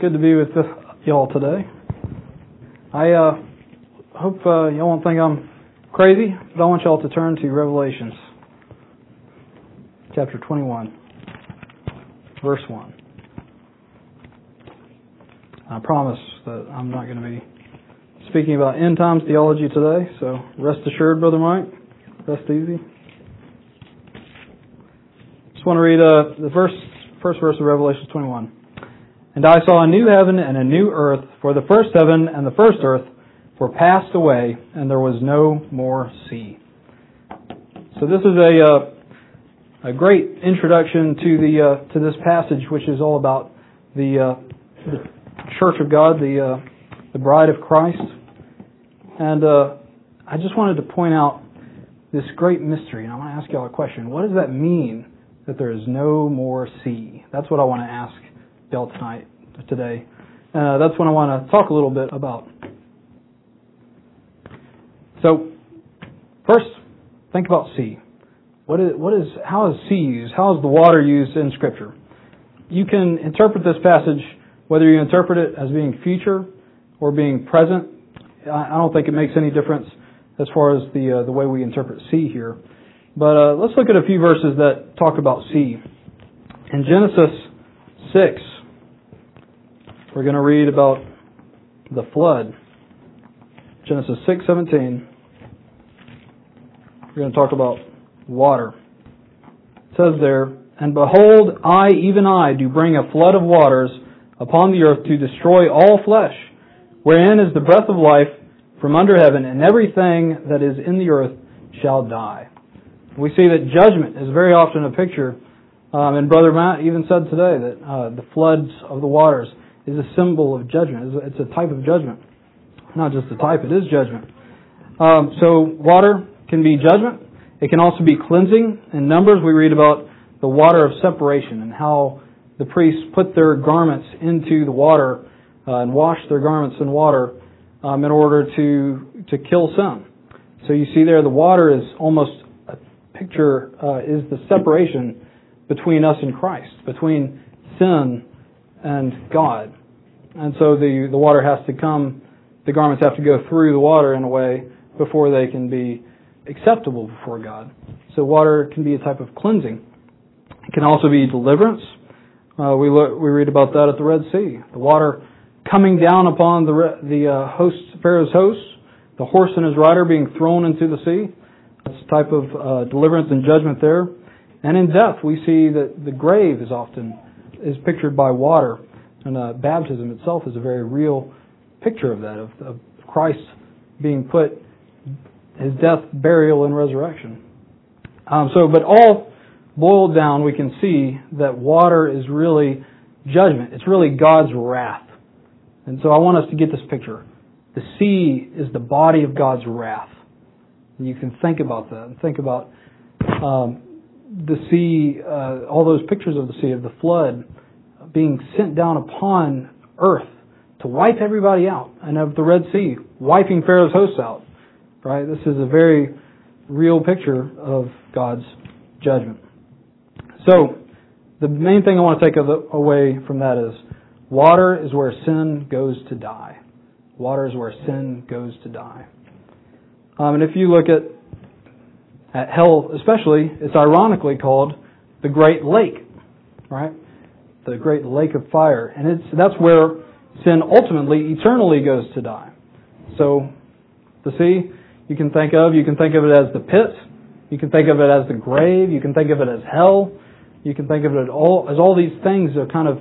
good to be with y'all today. I uh, hope uh, y'all won't think I'm crazy, but I want y'all to turn to Revelations chapter 21, verse 1. I promise that I'm not going to be speaking about end times theology today, so rest assured, Brother Mike. Rest easy. Just want to read uh, the first, first verse of Revelation 21. And I saw a new heaven and a new earth, for the first heaven and the first earth were passed away, and there was no more sea. So this is a uh, a great introduction to the uh, to this passage, which is all about the, uh, the Church of God, the uh, the bride of Christ, and uh, I just wanted to point out this great mystery, and I want to ask y'all a question: What does that mean that there is no more sea? That's what I want to ask y'all tonight, today. Uh, that's what I want to talk a little bit about. So, first, think about sea. What is, what is, how is sea used? How is the water used in Scripture? You can interpret this passage whether you interpret it as being future or being present. I don't think it makes any difference as far as the uh, the way we interpret sea here. But uh, let's look at a few verses that talk about sea. In Genesis six, we're going to read about the flood. Genesis 6:17. We're going to talk about water. It says there, "And behold, I even I do bring a flood of waters upon the earth to destroy all flesh, wherein is the breath of life from under heaven, and everything that is in the earth shall die." We see that judgment is very often a picture, um, and Brother Matt even said today that uh, the floods of the waters is a symbol of judgment. It's a type of judgment. Not just a type, it is judgment. Um, so water can be judgment. It can also be cleansing. In Numbers, we read about the water of separation and how the priests put their garments into the water uh, and wash their garments in water um, in order to to kill sin. So you see there, the water is almost a picture uh, is the separation between us and Christ, between sin and God. And so the, the water has to come, the garments have to go through the water in a way before they can be acceptable before God. So water can be a type of cleansing. It can also be deliverance. Uh, we look, we read about that at the Red Sea. The water coming down upon the the uh, host Pharaoh's host, the horse and his rider being thrown into the sea. That's a type of uh, deliverance and judgment there. And in death, we see that the grave is often is pictured by water, and uh, baptism itself is a very real picture of that, of, of Christ being put, his death, burial, and resurrection. Um, so, but all boiled down, we can see that water is really judgment. It's really God's wrath. And so I want us to get this picture. The sea is the body of God's wrath. And you can think about that and think about um, the sea, uh, all those pictures of the sea, of the flood being sent down upon earth to wipe everybody out, and of the Red Sea wiping Pharaoh's hosts out. Right? This is a very real picture of God's judgment. So, the main thing I want to take away from that is water is where sin goes to die. Water is where sin goes to die. Um, and if you look at at hell, especially, it's ironically called the Great Lake, right? The Great Lake of Fire, and it's that's where sin ultimately, eternally goes to die. So, the sea, you can think of you can think of it as the pit, you can think of it as the grave, you can think of it as hell, you can think of it all as all these things are kind of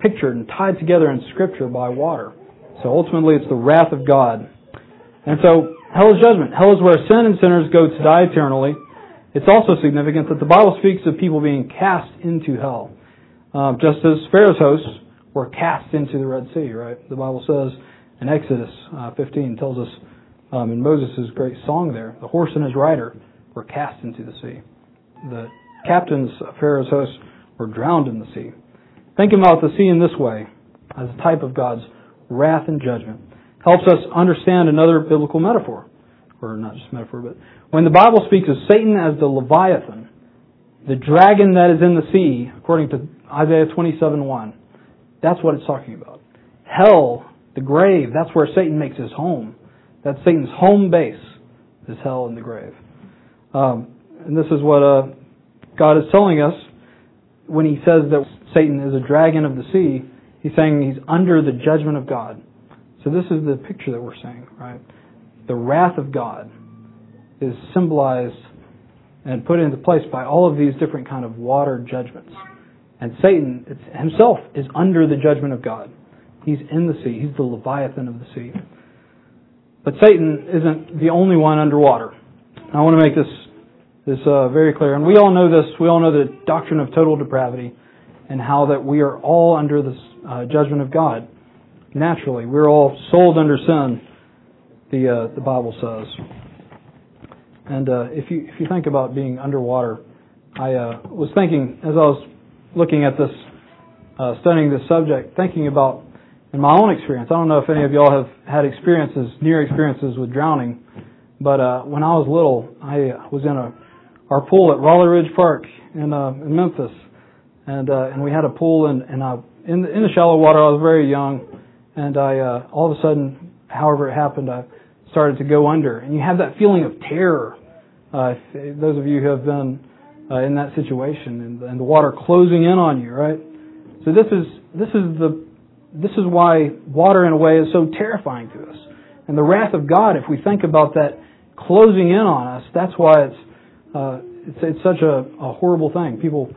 pictured and tied together in Scripture by water. So ultimately, it's the wrath of God. And so Hell is judgment. Hell is where sin and sinners go to die eternally. It's also significant that the Bible speaks of people being cast into hell. Um, just as Pharaoh's hosts were cast into the Red Sea, right? The Bible says in Exodus uh, 15 tells us um, in Moses' great song there, the horse and his rider were cast into the sea. The captains of Pharaoh's hosts were drowned in the sea. Think about the sea in this way, as a type of God's wrath and judgment helps us understand another biblical metaphor. Or not just metaphor, but when the Bible speaks of Satan as the Leviathan, the dragon that is in the sea, according to Isaiah 27 1, that's what it's talking about. hell, the grave, that's where Satan makes his home. That's Satan's home base, is hell and the grave. Um, and this is what uh, God is telling us when he says that Satan is a dragon of the sea. He's saying he's under the judgment of God. So this is the picture that we're seeing, right? The wrath of God is symbolized and put into place by all of these different kind of water judgments. And Satan himself is under the judgment of God. He's in the sea. He's the Leviathan of the sea. But Satan isn't the only one underwater. I want to make this this uh, very clear. And we all know this. We all know the doctrine of total depravity and how that we are all under the uh, judgment of God. Naturally, we're all sold under sin. The uh, the Bible says. And uh, if you if you think about being underwater, I uh, was thinking as I was looking at this, uh, studying this subject, thinking about in my own experience. I don't know if any of y'all have had experiences, near experiences with drowning, but uh, when I was little, I was in a our pool at Raleigh Ridge Park in, uh, in Memphis, and uh, and we had a pool, and and I, in the, in the shallow water, I was very young, and I uh, all of a sudden, however it happened, I started to go under, and you have that feeling of terror. Uh, if, those of you who have been uh, in that situation, and, and the water closing in on you, right? So this is this is the this is why water, in a way, is so terrifying to us. And the wrath of God, if we think about that closing in on us, that's why it's uh, it's, it's such a, a horrible thing. People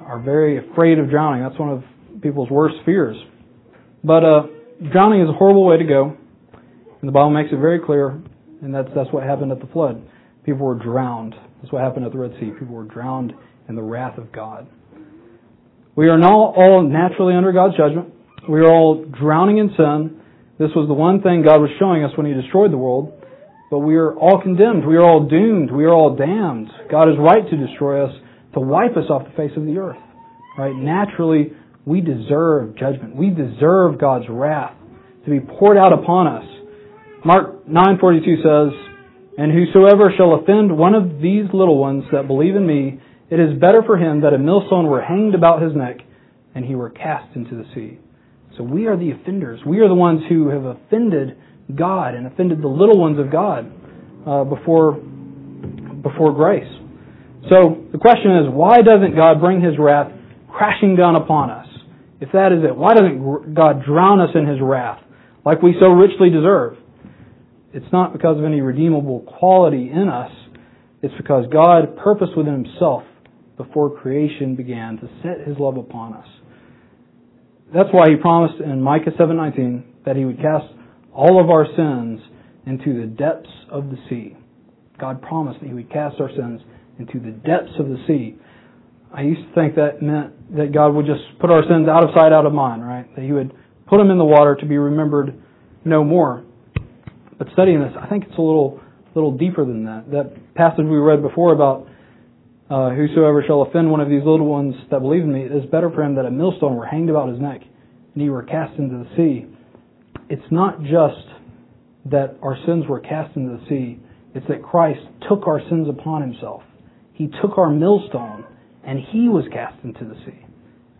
are very afraid of drowning. That's one of people's worst fears. But uh, drowning is a horrible way to go, and the Bible makes it very clear. And that's that's what happened at the flood. People were drowned. That's what happened at the Red Sea. People were drowned in the wrath of God. We are now all naturally under God's judgment. We are all drowning in sin. This was the one thing God was showing us when He destroyed the world. But we are all condemned. We are all doomed. We are all damned. God is right to destroy us, to wipe us off the face of the earth. Right? Naturally, we deserve judgment. We deserve God's wrath to be poured out upon us. Mark 9:42 says, "And whosoever shall offend one of these little ones that believe in me, it is better for him that a millstone were hanged about his neck and he were cast into the sea." So we are the offenders. We are the ones who have offended God and offended the little ones of God uh, before before grace. So the question is, why doesn't God bring His wrath crashing down upon us? If that is it, why doesn't God drown us in His wrath like we so richly deserve? It's not because of any redeemable quality in us. It's because God purposed within Himself before creation began to set His love upon us. That's why He promised in Micah 7:19 that He would cast all of our sins into the depths of the sea. God promised that He would cast our sins into the depths of the sea. I used to think that meant that God would just put our sins out of sight, out of mind, right? That He would put them in the water to be remembered no more. But studying this, I think it's a little, little deeper than that. That passage we read before about uh, whosoever shall offend one of these little ones that believe in me, it is better for him that a millstone were hanged about his neck and he were cast into the sea it's not just that our sins were cast into the sea, it's that Christ took our sins upon himself. He took our millstone and he was cast into the sea.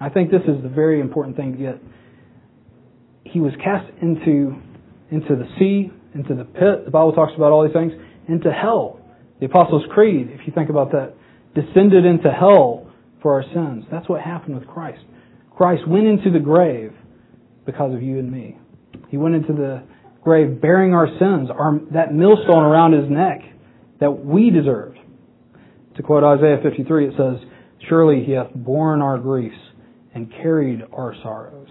I think this is the very important thing to get. He was cast into, into the sea, into the pit. The Bible talks about all these things. Into hell. The Apostles' Creed, if you think about that, descended into hell for our sins. That's what happened with Christ. Christ went into the grave because of you and me. He went into the grave bearing our sins, our, that millstone around his neck that we deserved. To quote Isaiah 53, it says, Surely he hath borne our griefs and carried our sorrows.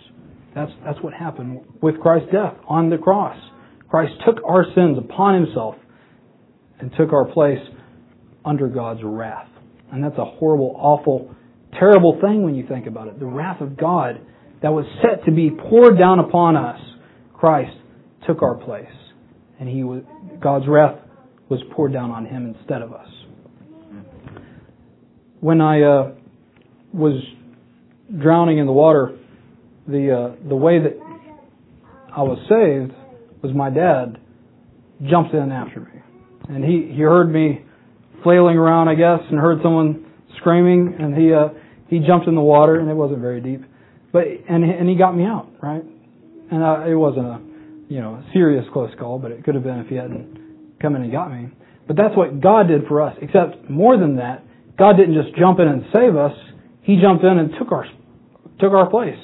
That's, that's what happened with Christ's death on the cross. Christ took our sins upon himself and took our place under God's wrath. And that's a horrible, awful, terrible thing when you think about it. The wrath of God that was set to be poured down upon us Christ took our place, and he was, God's wrath was poured down on him instead of us. When I uh, was drowning in the water, the uh, the way that I was saved was my dad jumped in after me, and he he heard me flailing around, I guess, and heard someone screaming, and he uh, he jumped in the water, and it wasn't very deep, but and and he got me out, right? and I, it wasn't a you know serious close call, but it could have been if he hadn't come in and got me. But that's what God did for us. Except more than that, God didn't just jump in and save us. He jumped in and took our took our place.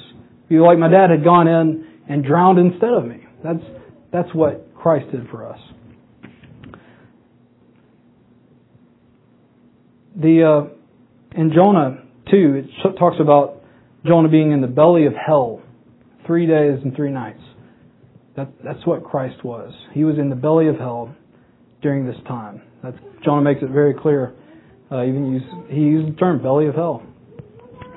Like my dad had gone in and drowned instead of me. That's that's what Christ did for us. The uh, in Jonah two, it talks about Jonah being in the belly of hell, three days and three nights. That, that's what Christ was. He was in the belly of hell during this time. That's, Jonah makes it very clear. Uh, even use, he used the term belly of hell.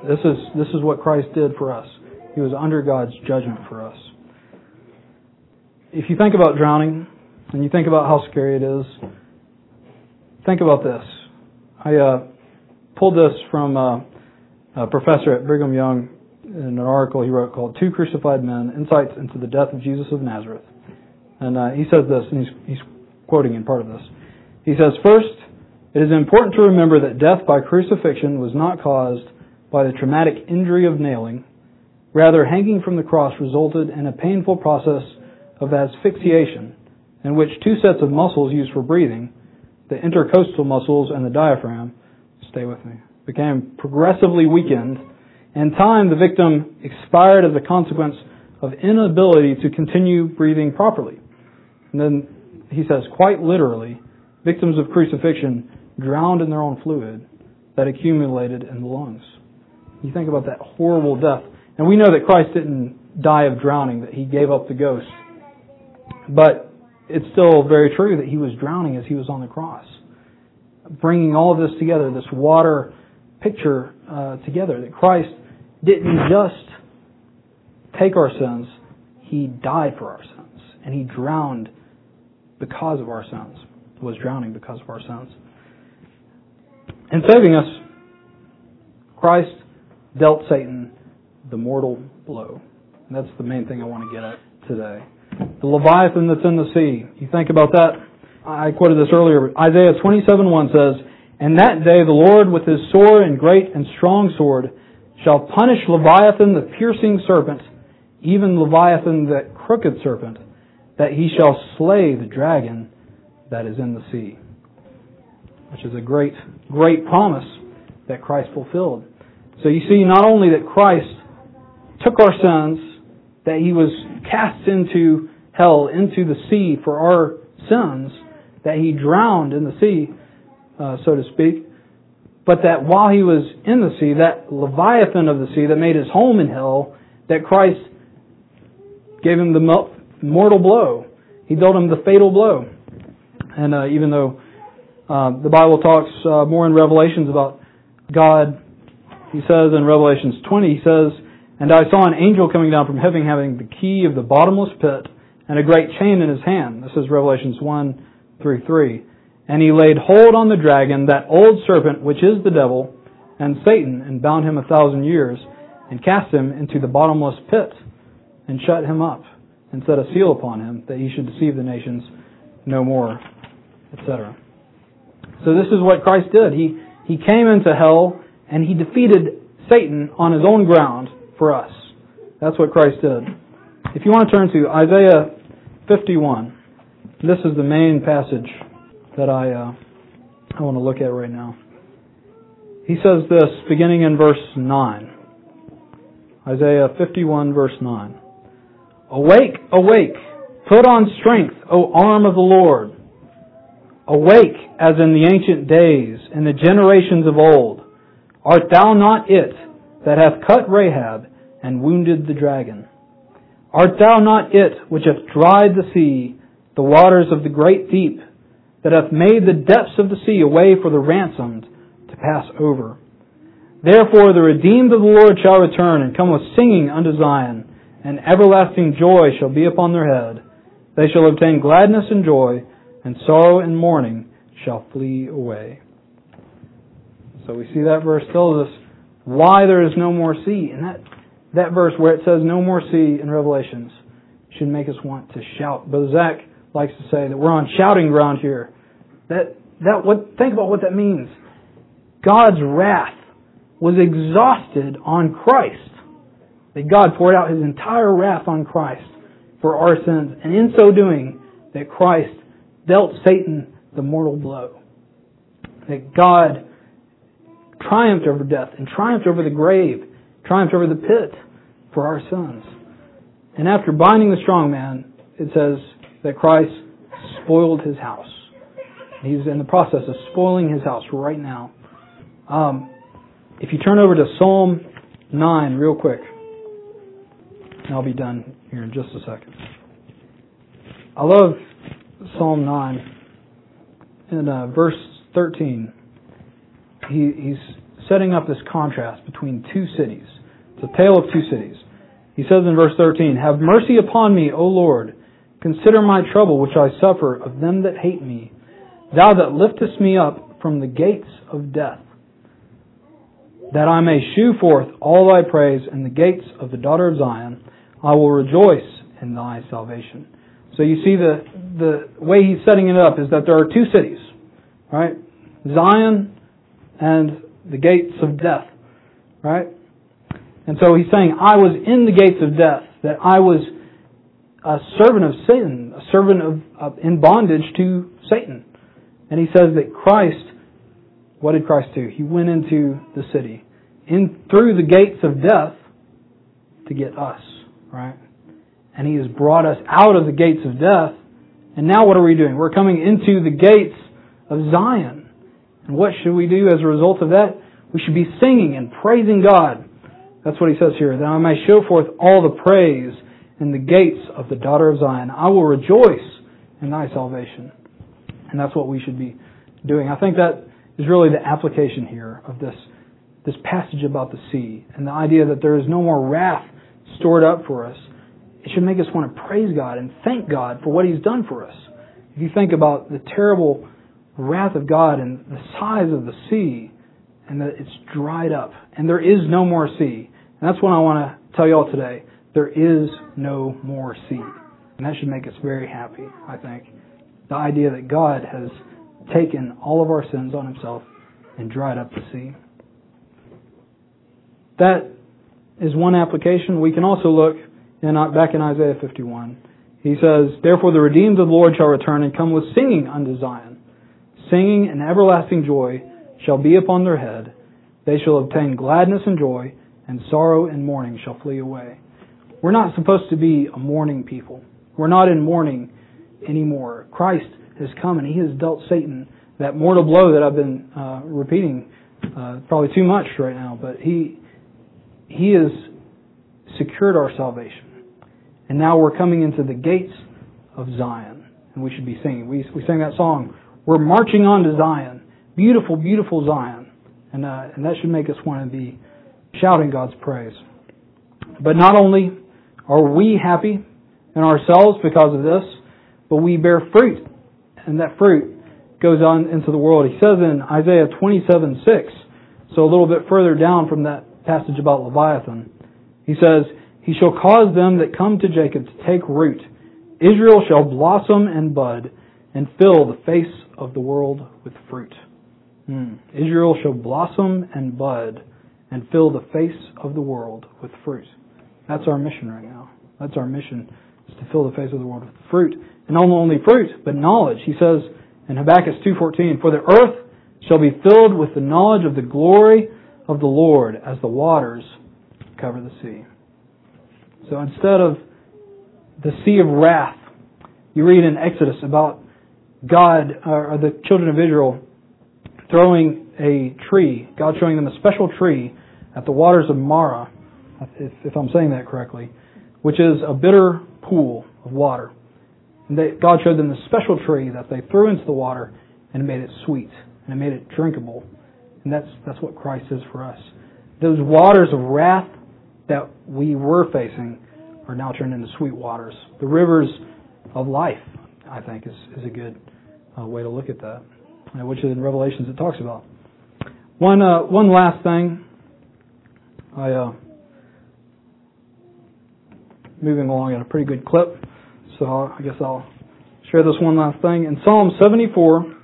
This is this is what Christ did for us. He was under God's judgment for us. If you think about drowning and you think about how scary it is, think about this. I uh, pulled this from uh, a professor at Brigham Young in an article he wrote called Two Crucified Men Insights into the Death of Jesus of Nazareth. And uh, he says this, and he's, he's quoting in part of this. He says, First, it is important to remember that death by crucifixion was not caused by the traumatic injury of nailing. Rather, hanging from the cross resulted in a painful process of asphyxiation, in which two sets of muscles used for breathing, the intercostal muscles and the diaphragm, stay with me, became progressively weakened. In time, the victim expired as a consequence of inability to continue breathing properly. And then he says, quite literally, victims of crucifixion drowned in their own fluid that accumulated in the lungs. You think about that horrible death. And we know that Christ didn't die of drowning, that he gave up the ghost. But it's still very true that he was drowning as he was on the cross. Bringing all of this together, this water picture uh, together, that Christ didn't just take our sins, he died for our sins. And he drowned because of our sins, was drowning because of our sins. In saving us, Christ dealt Satan the mortal blow. And that's the main thing I want to get at today. The Leviathan that's in the sea. You think about that. I quoted this earlier. Isaiah 27:1 says, "And that day the Lord with his sore and great and strong sword shall punish Leviathan the piercing serpent, even Leviathan the crooked serpent, that he shall slay the dragon that is in the sea." Which is a great, great promise that Christ fulfilled. So you see not only that Christ took our sins, that he was cast into hell, into the sea for our sins, that he drowned in the sea, uh, so to speak, but that while he was in the sea, that Leviathan of the sea that made his home in hell, that Christ gave him the mortal blow. He dealt him the fatal blow. And uh, even though uh, the Bible talks uh, more in Revelations about God he says in Revelations 20, he says, And I saw an angel coming down from heaven having the key of the bottomless pit and a great chain in his hand. This is Revelations 1 through 3. And he laid hold on the dragon, that old serpent, which is the devil, and Satan, and bound him a thousand years, and cast him into the bottomless pit, and shut him up, and set a seal upon him, that he should deceive the nations no more, etc. So this is what Christ did. He, he came into hell and he defeated Satan on his own ground for us. That's what Christ did. If you want to turn to Isaiah 51, this is the main passage that I uh, I want to look at right now. He says this beginning in verse 9. Isaiah 51 verse 9. Awake, awake, put on strength, O arm of the Lord. Awake as in the ancient days, in the generations of old. Art thou not it that hath cut Rahab and wounded the dragon? Art thou not it which hath dried the sea, the waters of the great deep, that hath made the depths of the sea a way for the ransomed to pass over? Therefore the redeemed of the Lord shall return and come with singing unto Zion, and everlasting joy shall be upon their head. They shall obtain gladness and joy, and sorrow and mourning shall flee away. So we see that verse tells us why there is no more sea. And that, that verse where it says no more sea in Revelations should make us want to shout. But Zach likes to say that we're on shouting ground here. That, that what, think about what that means. God's wrath was exhausted on Christ. That God poured out his entire wrath on Christ for our sins, and in so doing, that Christ dealt Satan the mortal blow. That God triumphed over death and triumphed over the grave, triumphed over the pit for our sins. And after binding the strong man, it says that Christ spoiled his house. He's in the process of spoiling his house right now. Um, if you turn over to Psalm 9 real quick, and I'll be done here in just a second. I love Psalm 9. In uh, verse 13, he, he's setting up this contrast between two cities. It's a tale of two cities. He says in verse 13, Have mercy upon me, O Lord. Consider my trouble which I suffer of them that hate me. Thou that liftest me up from the gates of death, that I may shew forth all thy praise in the gates of the daughter of Zion, I will rejoice in thy salvation. So you see the, the way he's setting it up is that there are two cities, right? Zion and the gates of death, right? And so he's saying, I was in the gates of death, that I was a servant of sin, a servant of, of in bondage to Satan. And he says that Christ, what did Christ do? He went into the city, in through the gates of death to get us, right? And he has brought us out of the gates of death. And now what are we doing? We're coming into the gates of Zion. And what should we do as a result of that? We should be singing and praising God. That's what he says here, that I may show forth all the praise in the gates of the daughter of Zion. I will rejoice in thy salvation. And that's what we should be doing. I think that is really the application here of this, this passage about the sea and the idea that there is no more wrath stored up for us. It should make us want to praise God and thank God for what He's done for us. If you think about the terrible wrath of God and the size of the sea, and that it's dried up, and there is no more sea. That's what I want to tell you all today. There is no more sea. And that should make us very happy, I think. The idea that God has taken all of our sins on himself and dried up the sea. That is one application. We can also look in, uh, back in Isaiah 51. He says, Therefore the redeemed of the Lord shall return and come with singing unto Zion. Singing and everlasting joy shall be upon their head. They shall obtain gladness and joy, and sorrow and mourning shall flee away. We're not supposed to be a mourning people. We're not in mourning anymore. Christ has come and he has dealt Satan that mortal blow that I've been uh, repeating uh, probably too much right now, but he he has secured our salvation, and now we're coming into the gates of Zion, and we should be singing. We we sang that song. We're marching on to Zion, beautiful, beautiful Zion, and uh, and that should make us want to be shouting God's praise. But not only are we happy in ourselves because of this, but we bear fruit, and that fruit goes on into the world. He says in Isaiah 27 6, so a little bit further down from that passage about Leviathan, he says, He shall cause them that come to Jacob to take root. Israel shall blossom and bud and fill the face of the world with fruit. Hmm. Israel shall blossom and bud and fill the face of the world with fruit. That's our mission right now. That's our mission, is to fill the face of the world with fruit. And not only fruit, but knowledge. He says in Habakkuk 2.14, For the earth shall be filled with the knowledge of the glory of the Lord as the waters cover the sea. So instead of the sea of wrath, you read in Exodus about God, uh, or the children of Israel, throwing a tree, God showing them a special tree at the waters of Marah, if, if I'm saying that correctly, which is a bitter pool of water. And they, God showed them the special tree that they threw into the water and made it sweet and it made it drinkable. And that's that's what Christ is for us. Those waters of wrath that we were facing are now turned into sweet waters. The rivers of life, I think, is, is a good uh, way to look at that, which in Revelations it talks about. One uh, one last thing. I uh, moving along at a pretty good clip. So I guess I'll share this one last thing. In Psalm 74,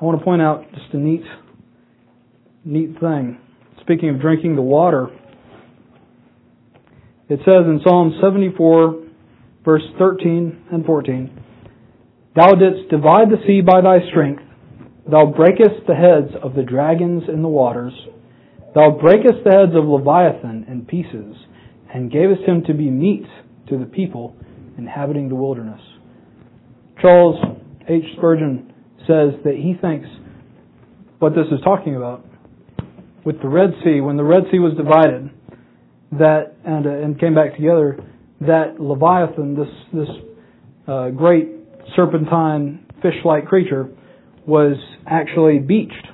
I want to point out just a neat, neat thing. Speaking of drinking the water, it says in Psalm 74, verse 13 and 14. Thou didst divide the sea by thy strength. Thou breakest the heads of the dragons in the waters. Thou breakest the heads of Leviathan in pieces, and gavest him to be meat to the people inhabiting the wilderness. Charles H. Spurgeon says that he thinks what this is talking about with the Red Sea, when the Red Sea was divided, that and uh, and came back together, that Leviathan, this this uh, great serpentine fish-like creature, was actually beached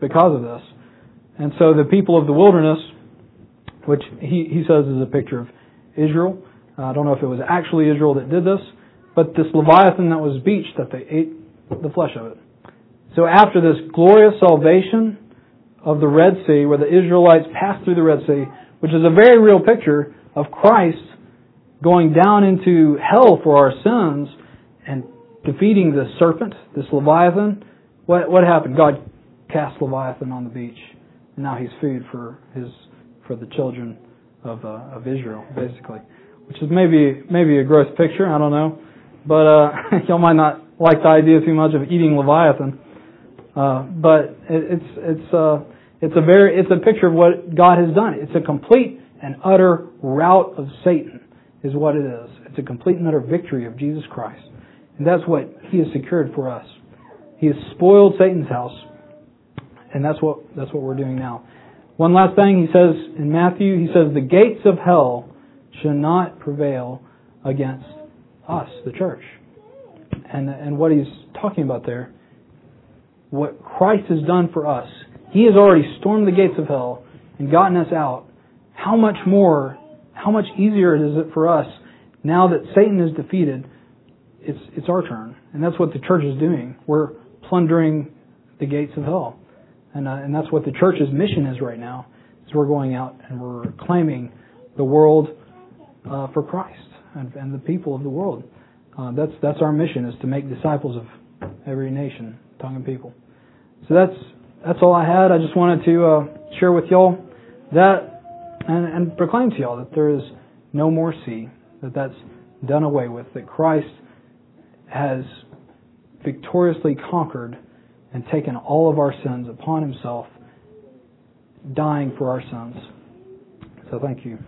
because of this. And so the people of the wilderness, which he, he says is a picture of Israel, I don't know if it was actually Israel that did this, but this Leviathan that was beached, that they ate the flesh of it. So after this glorious salvation of the Red Sea, where the Israelites passed through the Red Sea, which is a very real picture of Christ going down into hell for our sins and defeating the serpent, this Leviathan, what, what happened? God cast Leviathan on the beach, now he's food for his for the children of uh, of Israel, basically, which is maybe maybe a gross picture. I don't know, but uh, y'all might not like the idea too much of eating Leviathan. Uh, but it, it's it's uh, it's a very it's a picture of what God has done. It's a complete and utter rout of Satan, is what it is. It's a complete and utter victory of Jesus Christ, and that's what He has secured for us. He has spoiled Satan's house. And that's what, that's what we're doing now. One last thing he says in Matthew, he says, the gates of hell shall not prevail against us, the church. And, and what he's talking about there, what Christ has done for us, he has already stormed the gates of hell and gotten us out. How much more, how much easier is it for us now that Satan is defeated? It's, it's our turn. And that's what the church is doing. We're, plundering the gates of hell. And, uh, and that's what the church's mission is right now. Is we're going out and we're claiming the world uh, for Christ and, and, the people of the world. Uh, that's that's our mission is to make disciples of every nation, tongue, and people. So that's that's all I had. I just wanted to uh, share with y'all that and, and proclaim to y'all that there is no more sea, that that's done away with, that Christ has victoriously conquered and taken all of our sins upon himself, dying for our sins. So thank you.